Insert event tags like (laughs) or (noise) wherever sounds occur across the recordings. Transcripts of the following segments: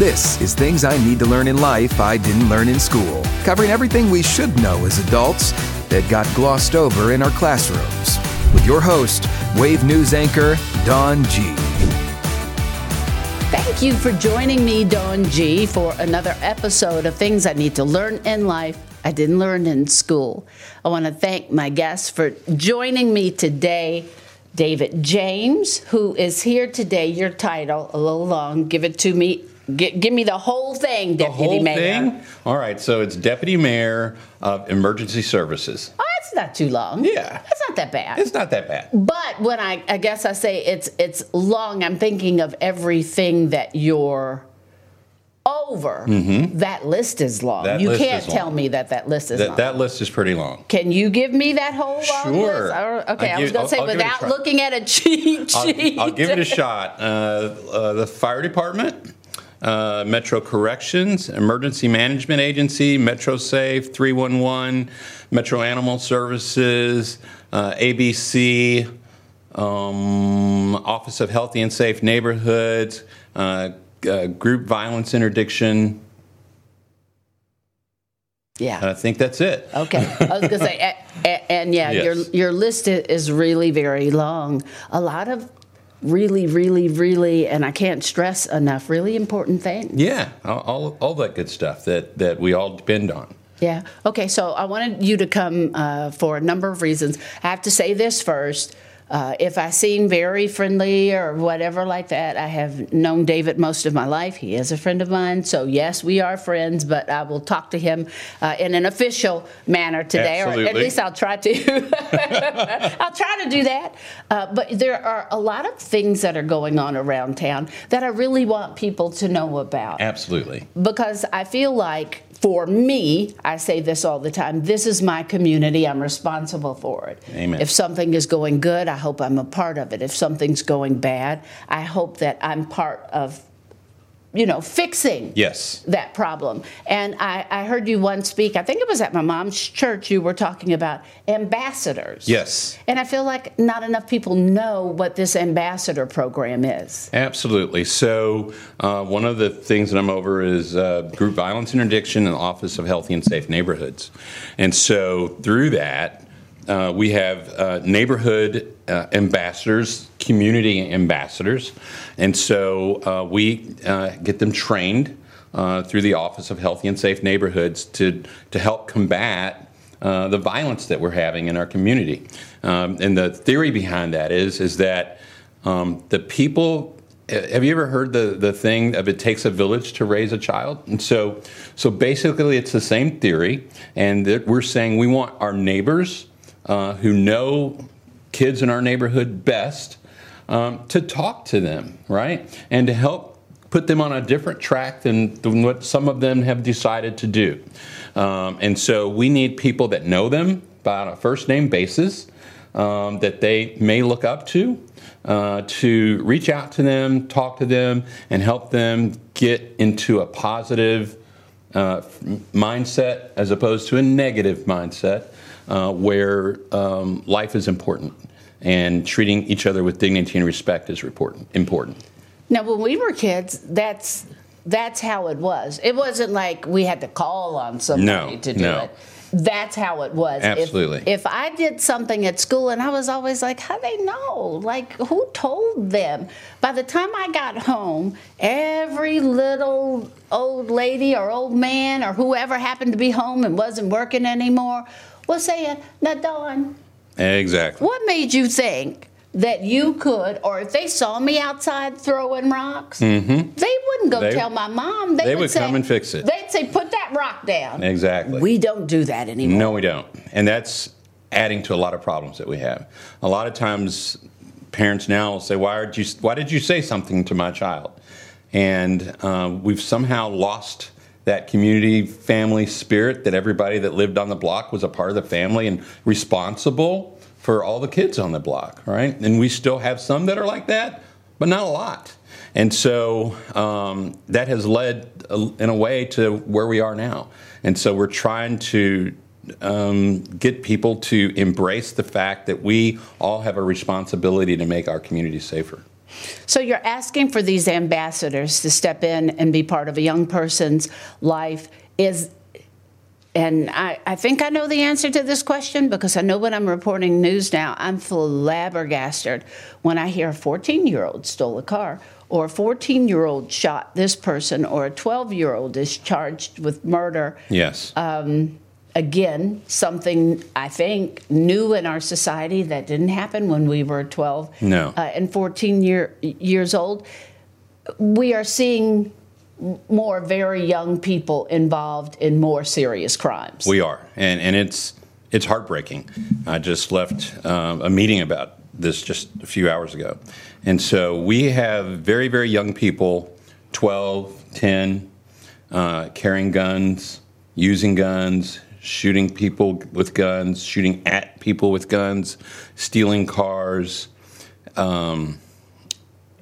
This is Things I Need to Learn in Life I Didn't Learn in School, covering everything we should know as adults that got glossed over in our classrooms. With your host, Wave News anchor, Dawne Gee. Thank you for joining me, Dawne Gee, for another episode of Things I Need to Learn in Life I Didn't Learn in School. I want to thank my guests for joining me today. David James, who is here today. Your title, a little long. Give it to me. G- give me the whole thing, Deputy the whole Mayor. Thing? All right, so it's Deputy Mayor of Emergency Services. Oh, that's not too long. Yeah. That's not that bad. It's not that bad. But when I, I guess I say it's it's long, I'm thinking of everything that you're over. That list is long. Mm-hmm. That you can't tell long. me that that list is That, long. that list is pretty long. Can you give me that whole long Sure. list? Okay, I'll I was going to say I'll give it a without looking at a (laughs) cheat I'll, sheet. I'll give it a shot. Uh, uh, the Fire Department, uh, Metro Corrections, Emergency Management Agency, Metro Safe, 311, Metro Animal Services, uh, ABC, um, Office of Healthy and Safe Neighborhoods, uh, uh, Group Violence Interdiction. yeah. I think that's it. Okay, I was gonna say, a- a- and yeah, (laughs) Yes. your your list is really very long. A lot of really, really, really, and I can't stress enough, really important things. Yeah, all, all, all that good stuff that, that we all depend on. Yeah. Okay. So I wanted you to come uh, for a number of reasons. I have to say this first. Uh, if I seem very friendly or whatever like that, I have known David most of my life. He is a friend of mine. So, yes, we are friends, but I will talk to him uh, in an official manner today, or at least I'll try to. (laughs) I'll try to do that. Uh, but there are a lot of things that are going on around town that I really want people to know about Absolutely. because I feel like for me, I say this all the time this is my community. I'm responsible for it. Amen. If something is going good, I hope I'm a part of it. If something's going bad, I hope that I'm part of, you know, fixing Yes. that problem. And I, I heard you once speak, I think it was at my mom's church, you were talking about ambassadors. Yes. And I feel like not enough people know what this ambassador program is. Absolutely. So, uh, one of the things that I'm over is uh, group violence interdiction and the Office of Healthy and Safe Neighborhoods. And so, through that, uh, we have uh, neighborhood uh, ambassadors, community ambassadors. And so, uh, we uh, get them trained uh, through the Office of Healthy and Safe Neighborhoods to, to help combat uh, the violence that we're having in our community. Um, and the theory behind that is is that um, the people. Have you ever heard the, the thing of it takes a village to raise a child? And so, so basically, it's the same theory, and that we're saying we want our neighbors uh, who know kids in our neighborhood best um, to talk to them, right, and to help put them on a different track than, than what some of them have decided to do. Um, and so we need people that know them by on a first name basis, um, that they may look up to, uh, to reach out to them, talk to them, and help them get into a positive uh, mindset as opposed to a negative mindset uh, where um, life is important and treating each other with dignity and respect is important. important. Now, when we were kids, that's that's how it was. It wasn't like we had to call on somebody No, to do no. it. That's how it was. If- Absolutely. If, I did something at school and I was always like, how they know? Like, who told them? By the time I got home, every little old lady or old man or whoever happened to be home and wasn't working anymore was saying, now, Dawne, Exactly. what made you think that you could, or if they saw me outside throwing rocks, they wouldn't go Mm-hmm. They- tell my mom. They, they would, would say, come and fix it. They'd say, "Put that rock down." Exactly. We don't do that anymore. No, we don't. And that's adding to a lot of problems that we have. A lot of times, parents now will say, "Why did you? Why did you say something to my child?" And uh, we've somehow lost that community family spirit that everybody that lived on the block was a part of the family and responsible for all the kids on the block, right? And we still have some that are like that, but not a lot. And so um, that has led, uh, in a way, to where we are now. And so we're trying to um, get people to embrace the fact that we all have a responsibility to make our community safer. So you're asking for these ambassadors to step in and be part of a young person's life. Is and I, I think I know the answer to this question because I know when I'm reporting news now, I'm flabbergasted when I hear a 14 year old stole a car or a 14 year old shot this person or a 12 year old is charged with murder. Yes. Um, again, something I think new in our society that didn't happen when we were 12 no. uh, and 14 year, years old. We are seeing more very young people involved in more serious crimes. We are, and and it's it's heartbreaking. I just left um, a meeting about this just a few hours ago, and so we have very very young people, 12, 10, uh, carrying guns, using guns, shooting people with guns, shooting at people with guns, stealing cars. Um,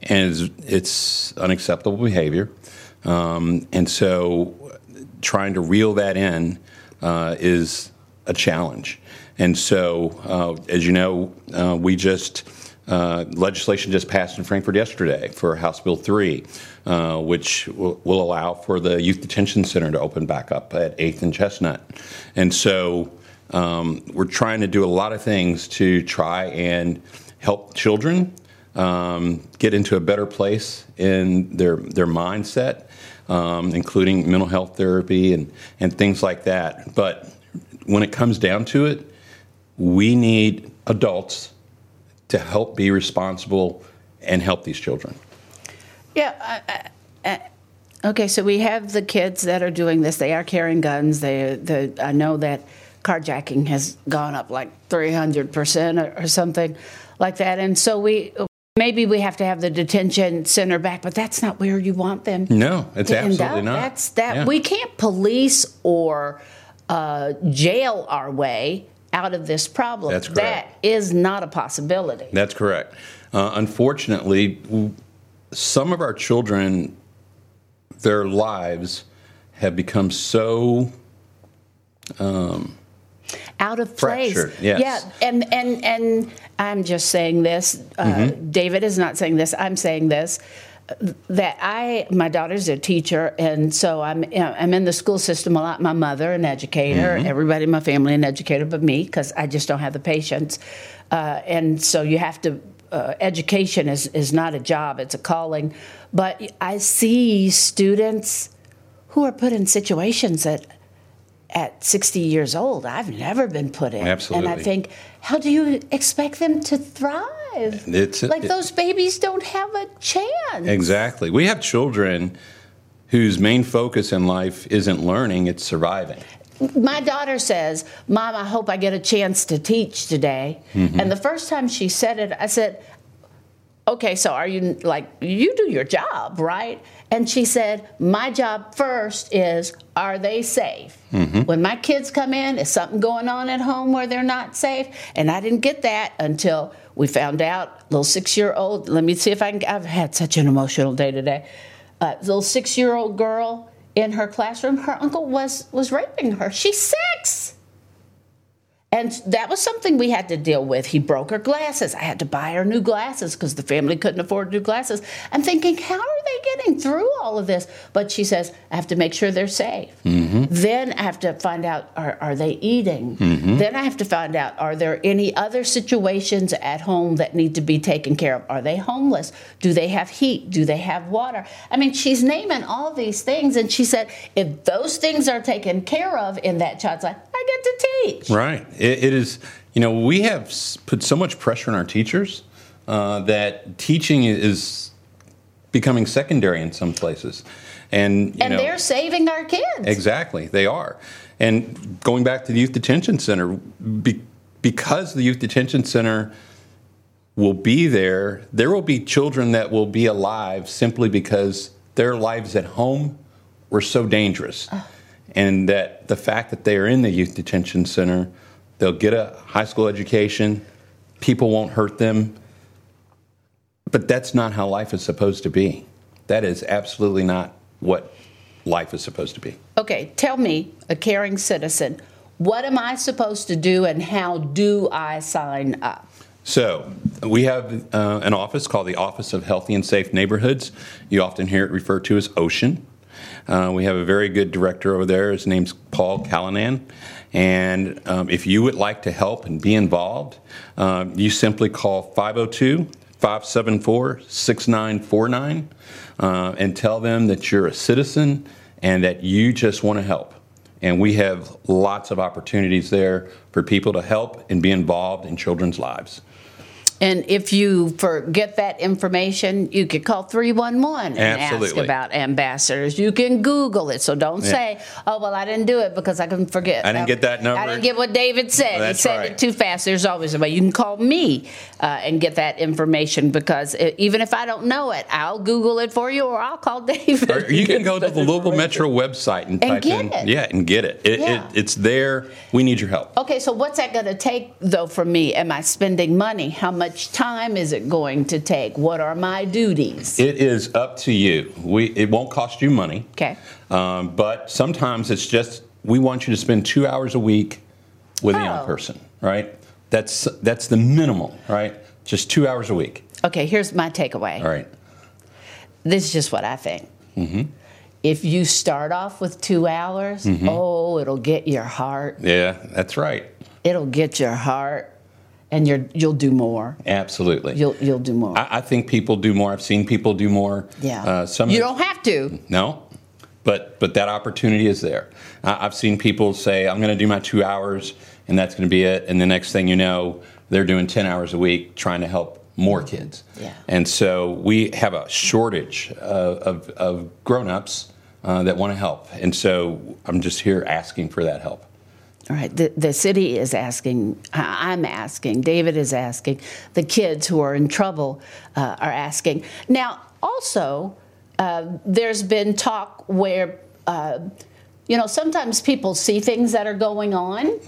and it's, it's unacceptable behavior. Um, and so trying to reel that in uh, is a challenge. And so, uh, as you know, uh, we just uh, legislation just passed in Frankfort yesterday for House Bill 3, uh, which will, will, allow for the Youth Detention Center to open back up at 8th and Chestnut. And so um, we're trying to do a lot of things to try and help children um, get into a better place in their, their mindset um, including mental health therapy and, and things like that. But when it comes down to it, we need adults to help be responsible and help these children. Yeah. I, I, okay, so we have the kids that are doing this. They are carrying guns. They, the, I know that carjacking has gone up like 300% or, or something like that. And so we Maybe we have to have the detention center back, but that's not where you want them. No, it's absolutely not. That's that yeah. we can't police or uh, jail our way out of this problem. That's correct. That is not a possibility. That's correct. Uh, unfortunately, some of our children, their lives have become so um, out of place. Yes. Yeah, and and and I'm just saying this. Uh, mm-hmm. David is not saying this. I'm saying this. That I, my daughter's a teacher, and so I'm I'm in the school system a lot. My mother, an educator, mm-hmm. everybody in my family, an educator, but me, because I just don't have the patience. Uh, and so you have to. Uh, education is is not a job; it's a calling. But I see students who are put in situations that at 60 years old, I've never been put in. Absolutely. And I think, how do you expect them to thrive? It's, like it, those babies don't have a chance. Exactly. We have children whose main focus in life isn't learning, it's surviving. My daughter says, Mom, I hope I get a chance to teach today. Mm-hmm. And the first time she said it, I said, Okay, so are you like, you do your job, right? And she said, My job first is are they safe? Mm-hmm. When my kids come in, is something going on at home where they're not safe? And I didn't get that until we found out, little six year old, let me see if I can, I've had such an emotional day today. Uh, little six year old girl in her classroom, her uncle was, was raping her. She's six. And that was something we had to deal with. He broke her glasses. I had to buy her new glasses because the family couldn't afford new glasses. I'm thinking, how are they getting through all of this? But she says, I have to make sure they're safe. Mm-hmm. Then I have to find out, are, are they eating? Mm-hmm. Then I have to find out, are there any other situations at home that need to be taken care of? Are they homeless? Do they have heat? Do they have water? I mean, she's naming all these things. And she said, if those things are taken care of in that child's life, I get to teach. Right it, it is, you know, we have put so much pressure on our teachers uh, that teaching is becoming secondary in some places. And, and know, they're saving our kids. Exactly, they are. And going back to the Youth Detention Center, be, because the Youth Detention Center will be there, there will be children that will be alive simply because their lives at home were so dangerous. And that the fact that they are in the Youth Detention Center They'll get a high school education. People won't hurt them. But that's not how life is supposed to be. That is absolutely not what life is supposed to be. Okay, tell me, a caring citizen, what am I supposed to do and how do I sign up? So, we have uh, an office called the Office of Healthy and Safe Neighborhoods. You often hear it referred to as OSHN. Uh, we have a very good director over there. His name's Paul Callanan. And um, if you would like to help and be involved, um, you simply call 502 574 6949 uh, and tell them that you're a citizen and that you just want to help. And we have lots of opportunities there for people to help and be involved in children's lives. And if you forget that information, you could call 311 and Absolutely. ask about ambassadors. You can Google it. So don't Yeah. say, oh, well, I didn't do it because I couldn't forget. I didn't get that number. I didn't get what David said. That's he said right. it too fast. There's always a way. You can call me uh, and get that information because it, even if I don't know it, I'll Google it for you or I'll call (laughs) David. Or you can go to the Louisville Metro website and, And type get in. it. Yeah, and get it. It, Yeah. it. It's there. We need your help. Okay, so what's that going to take though from me? Am I spending money? How much time is it going to take? What are my duties? It is up to you. We it won't cost you money. Okay. Um, but sometimes it's just we want you to spend two hours a week with a Oh. young person, right? That's that's the minimal, right? Just two hours a week. Okay, here's my takeaway. All right. This is just what I think. Mm-hmm. If you start off with two hours, oh, it'll get your heart. Yeah, that's right. It'll get your heart, and you're you'll do more. Absolutely. You'll you'll do more. I, I think people do more. I've seen people do more. yeah. Uh, some you of- don't have to. No, but but that opportunity is there. I, I've seen people say, "I'm going to do my two hours, and that's going to be it." And the next thing you know, they're doing ten hours a week trying to help more kids. Yeah. And so we have a shortage of, of, of grown-ups uh, that want to help, and so I'm just here asking for that help. Right. The, the city is asking, I'm asking, David is asking, the kids who are in trouble uh, are asking. Now, also, uh, there's been talk where, uh, you know, sometimes people see things that are going on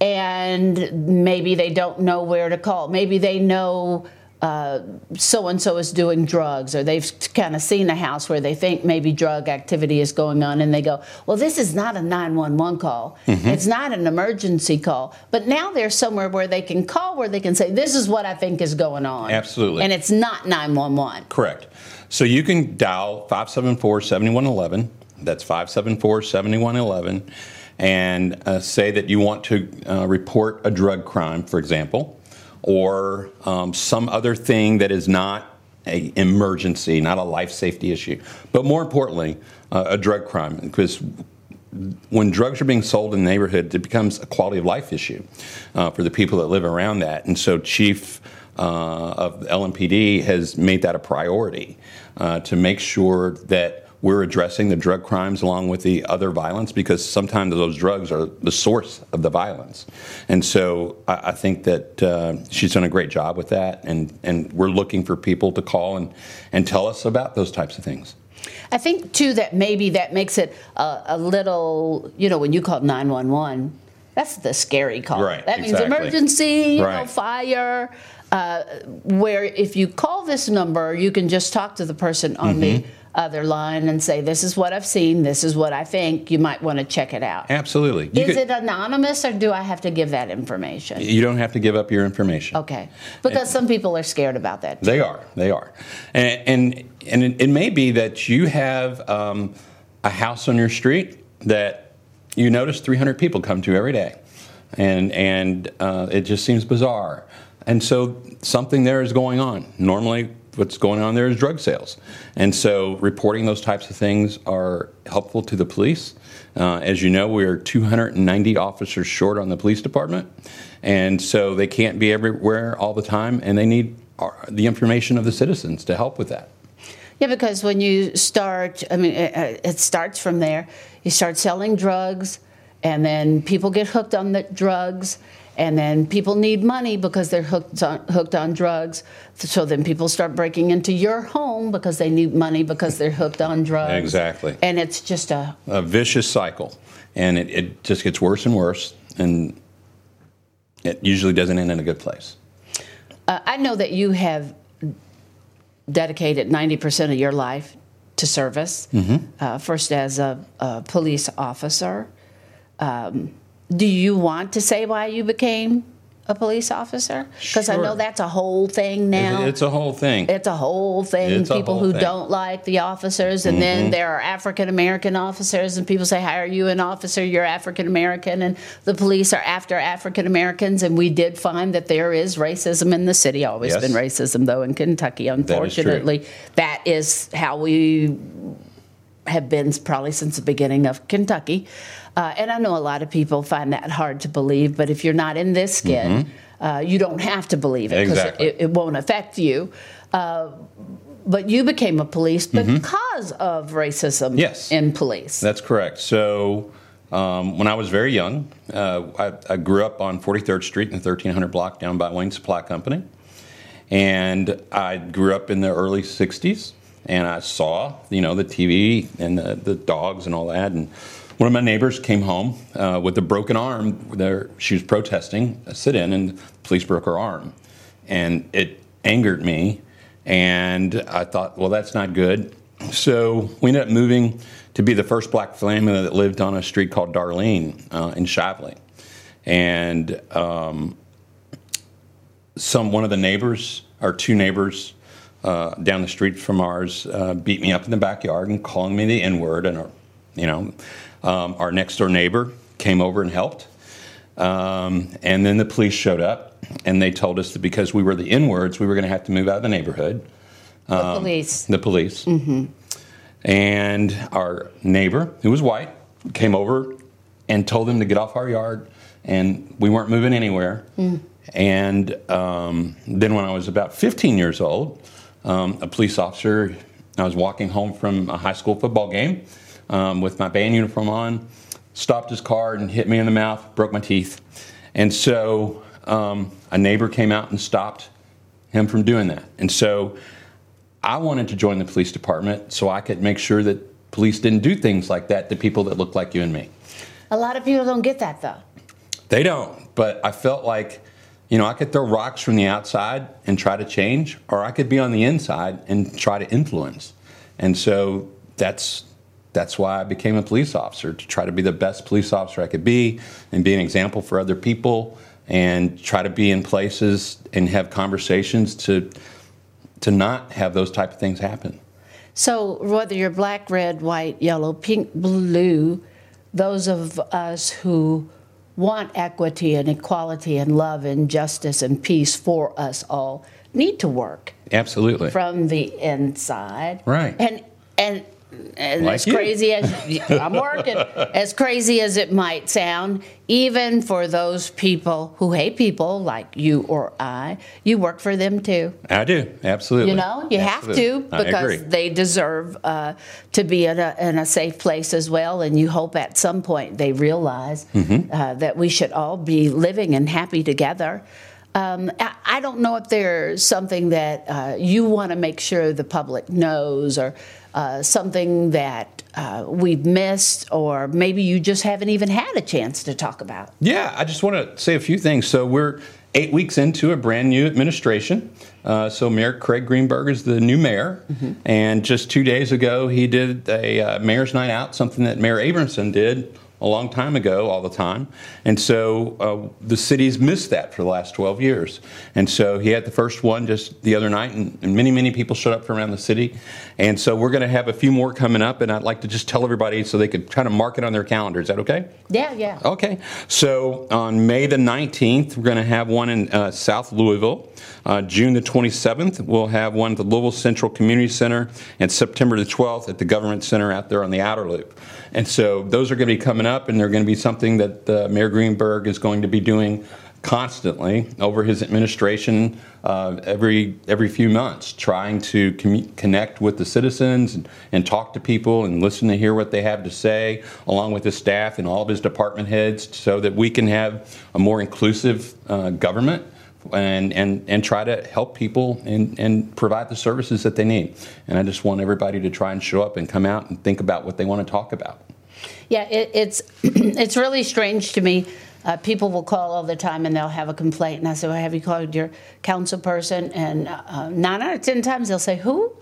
and maybe they don't know where to call. Maybe they know so and so is doing drugs, or they've kind of seen a house where they think maybe drug activity is going on, and they go, Well, this is not a 911 call. It's not an emergency call. But now they're somewhere where they can call where they can say, This is what I think is going on. Absolutely. And it's not 911. Correct. So you can dial 574 7111. That's 574 7111. And uh, say that you want to uh, report a drug crime, for example, or um, some other thing that is not an emergency, not a life safety issue. But more importantly, uh, a drug crime. Because when drugs are being sold in the neighborhood, it becomes a quality of life issue uh, for the people that live around that. And so, Chief uh, of LMPD has made that a priority uh, to make sure that we're addressing the drug crimes along with the other violence because sometimes those drugs are the source of the violence. And so, I, I think that uh, she's done a great job with that, and, and we're looking for people to call and, and tell us about those types of things. I think too that maybe that makes it a, a little, you know, when you call 911, that's the scary call. Right, That means exactly. emergency, you know, fire. Uh, where if you call this number, you can just talk to the person on the Mm-hmm. Other line and say, "This is what I've seen. This is what I think. You might want to check it out." Absolutely. You is could- it anonymous, or do I have to give that information? you don't have to give up your information. Okay, because some people are scared about that. They are. They are. And and, and it, it may be that you have um, a house on your street that you notice 300 people come to every day, and and uh, it just seems bizarre. And so something there is going on. Normally, what's going on there is drug sales, and so reporting those types of things are helpful to the police. Uh, as you know, we're 290 officers short on the police department, and so they can't be everywhere all the time, and they need our, the information of the citizens to help with that. Yeah, because when you start, I mean, it, it starts from there. You start selling drugs, and then people get hooked on the drugs, and then people need money because they're hooked on, hooked on drugs. So then people start breaking into your home because they need money because they're hooked on drugs. Exactly. And it's just a A vicious cycle, and it, it just gets worse and worse, and it usually doesn't end in a good place. Uh, I know that you have dedicated 90% of your life to service, uh, first as a, a police officer. Um, do you want to say why you became a police officer? Because I know that's a whole thing now. It's a whole thing. It's a whole thing. It's people whole who thing. Mm-hmm. don't like the officers, and then there are African American officers, and people say, "How are you an officer? You're African American," and the police are after African Americans. And we did find that there is racism in the city. Always Yes. been racism, though, in Kentucky. is true. Unfortunately, that is how we have been probably since the beginning of Kentucky. Uh, and I know a lot of people find that hard to believe, but if you're not in this skin, uh, you don't have to believe it because Mm-hmm. Exactly. it, it won't affect you. Uh, but you became a police because of racism Mm-hmm. Yes. in police. That's correct. So, um, when I was very young, uh, I, I grew up on 43rd Street in the 1300 block down by Wayne Supply Company. And I grew up in the early 60s and I saw, you know, the TV and the, the dogs and all that. And one of my neighbors came home uh, with a broken arm. There, she was protesting a sit in and police broke her arm. And it angered me. And I thought, well, that's not good. So we ended up moving to be the first black family that lived on a street called Darlene uh, in Shively. And um, some one of the neighbors, or two neighbors uh, down the street from ours, uh, beat me up in the backyard and calling me the N word. And you know, um, our next door neighbor came over and helped. Um, and then the police showed up and they told us that because we were the N words, we were going to have to move out of the neighborhood. the police. The police. And our neighbor, who was white, came over and told them to get off our yard, and we weren't moving anywhere. And um, then, when I was about 15 years old, um, a police officer, I was walking home from a high school football game um, with my band uniform on, stopped his car and hit me in the mouth, broke my teeth. And so um, a neighbor came out and stopped him from doing that. And so I wanted to join the police department so I could make sure that police didn't do things like that to people that look like you and me. A lot of people don't get that though. They don't, but I felt like, you know, I could throw rocks from the outside and try to change, or I could be on the inside and try to influence. And so that's that's why I became a police officer to try to be the best police officer I could be and be an example for other people and try to be in places and have conversations to to not have those type of things happen. So whether you're black, red, white, yellow, pink, blue, those of us who want equity and equality and love and justice and peace for us all need to work Absolutely. from the inside. Right. And and and Like as you. crazy as I'm working, (laughs) as crazy as it might sound, even for those people who hate people like you or I, you work for them too. I do. Absolutely. You know, you have to because they deserve uh, to be in a, in a safe place as well. And you hope at some point they realize Mm-hmm. uh, that we should all be living and happy together. Um, I, I don't know if there's something that uh, you want to make sure the public knows or uh, something that uh, we've missed, or maybe you just haven't even had a chance to talk about. Yeah, I just want to say a few things. So we're eight weeks into a brand new administration. Uh, so Mayor Craig Greenberg is the new mayor, and just two days ago he did a uh, mayor's night out, something that Mayor Abramson did a long time ago, all the time. And so uh, the city's missed that for the last 12 years. And so he had the first one just the other night, and, and many, many people showed up from around the city. And so we're going to have a few more coming up, and I'd like to just tell everybody so they could kind of mark it on their calendar. Is that okay? Yeah, yeah. Okay. So on May the 19th, we're going to have one in uh, South Louisville. Uh, June the 27th, we'll have one at the Louisville Central Community Center, and September the 12th at the Government Center out there on the Outer Loop. And so those are going to be coming up, and they're going to be something that uh, Mayor Greenberg is going to be doing constantly over his administration uh, every every few months, trying to connect with the citizens and, and talk to people and listen to hear what they have to say, along with his staff and all of his department heads, so that we can have a more inclusive uh, government and, and, and try to help people and, and provide the services that they need. And I just want everybody to try and show up and come out and think about what they want to talk about. Yeah, it, it's (clears throat) it's really strange to me. Uh, people will call all the time and they'll have a complaint, and I say, "Well, have you called your council person?" And uh, nine out of ten times they'll say, "Who?"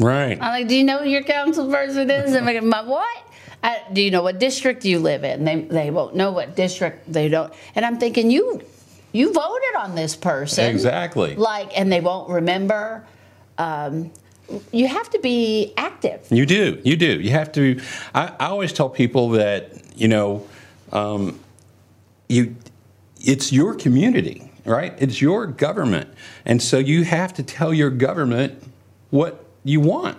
Right. I'm like, "Do you know who your council person is?" And I'm like, "My what?" I, do you know what district you live in? They they won't know what district they don't. And I'm thinking, you you voted on this person. Exactly. Like, and they won't remember. Um, you have to be active. You do. You do. You have to. I, I always tell people that you know, um, you, it's your community, right? It's your government, and so you have to tell your government what you want.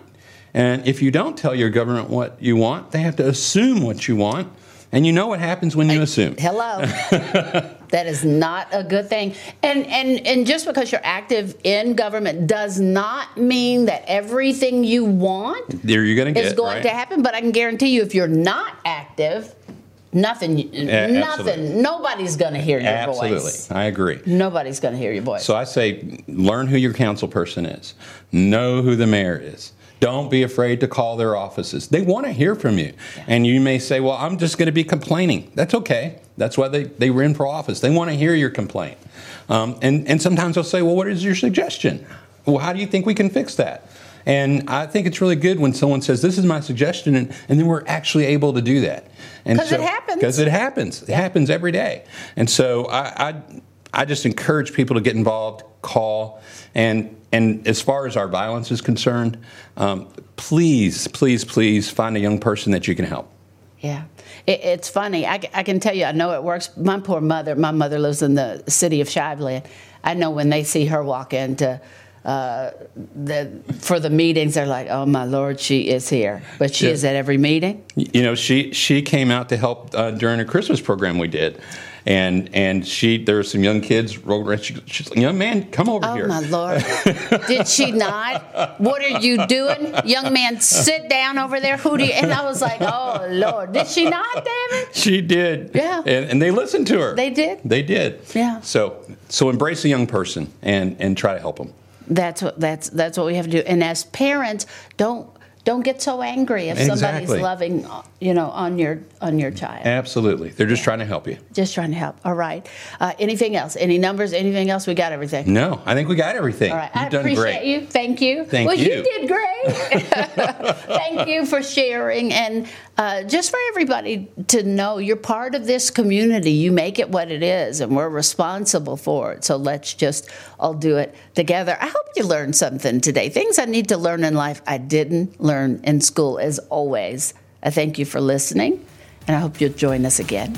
And if you don't tell your government what you want, they have to assume what you want. And you know what happens when you assume. Hello. (laughs) that is not a good thing. And and and just because you're active in government does not mean that everything you want There you're going to get is going right? to happen. But I can guarantee you, if you're not active, nothing, absolutely. nothing, nobody's going to hear your Absolutely, voice. Absolutely, I agree. Nobody's going to hear your voice. So I say, learn who your council person is. Know who the mayor is. Don't be afraid to call their offices. They want to hear from you. And you may say, well, I'm just going to be complaining. That's okay. That's why they, they were in for office. They want to hear your complaint. Um, and, and sometimes they'll say, well, what is your suggestion? Well, how do you think we can fix that? And I think it's really good when someone says, this is my suggestion, and, and then we're actually able to do that. 'Cause it happens. Because it happens. It happens every day. And so I, I, I just encourage people to get involved, call, and and as far as our violence is concerned, um, please, please, please find a young person that you can help. Yeah. It, it's funny. I, I can tell you, I know it works. My poor mother, my mother lives in the city of Shively. I know when they see her walk into uh, the, for the meetings, they're like, oh my Lord, she is here. But she Yeah. is at every meeting. You know, she she came out to help uh, during a Christmas program we did, and and she there were some young kids rolled around. She, she's like, young man, come over Oh here. Oh my Lord. (laughs) Did she not? What are you doing? Young man, sit down over there. Who do you? And I was like, oh Lord. Did she not, David? She did. Yeah. And, and they listened to her. They did? They did. Yeah. So so embrace a young person and and try to help them. That's what that's that's what we have to do. And as parents, don't don't get so angry if somebody's loving, you know, on your on your child. Absolutely. They're just trying to help you. Just trying to help. All right. Uh, anything else? Any numbers? Anything else? We got everything. No, I think we got everything. All right. You've I done appreciate great. you. Thank you. Thank you. well, you. did great. (laughs) Thank you for sharing. And uh, just for everybody to know, you're part of this community. You make it what it is, and we're responsible for it. So let's just all do it together. I hope you learned something today. Things I need to learn in life I didn't learn in school, as always. I thank you for listening, and I hope you'll join us again.